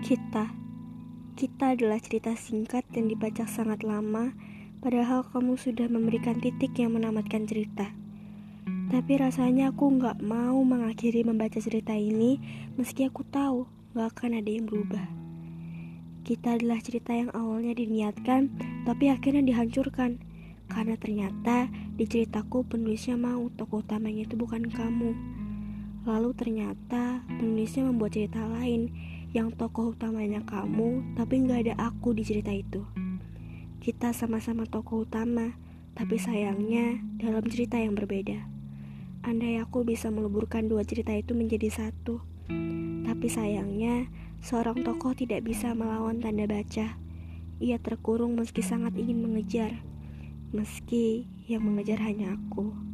Kita. Kita adalah cerita singkat yang dibaca sangat lama Padahal kamu sudah memberikan titik yang menamatkan cerita. Tapi rasanya aku gak mau mengakhiri membaca cerita ini Meski aku tahu gak akan ada yang berubah. Kita adalah cerita yang awalnya diniatkan Tapi akhirnya dihancurkan. Karena ternyata di ceritaku penulisnya mau tokoh utamanya itu bukan kamu. Lalu ternyata penulisnya membuat cerita lain yang tokoh utamanya kamu, tapi nggak ada aku di cerita itu. Kita sama-sama tokoh utama, tapi sayangnya dalam cerita yang berbeda. Andai aku bisa meleburkan dua cerita itu menjadi satu, tapi sayangnya seorang tokoh tidak bisa melawan tanda baca. Ia terkurung meski sangat ingin mengejar, meski yang mengejar hanya aku.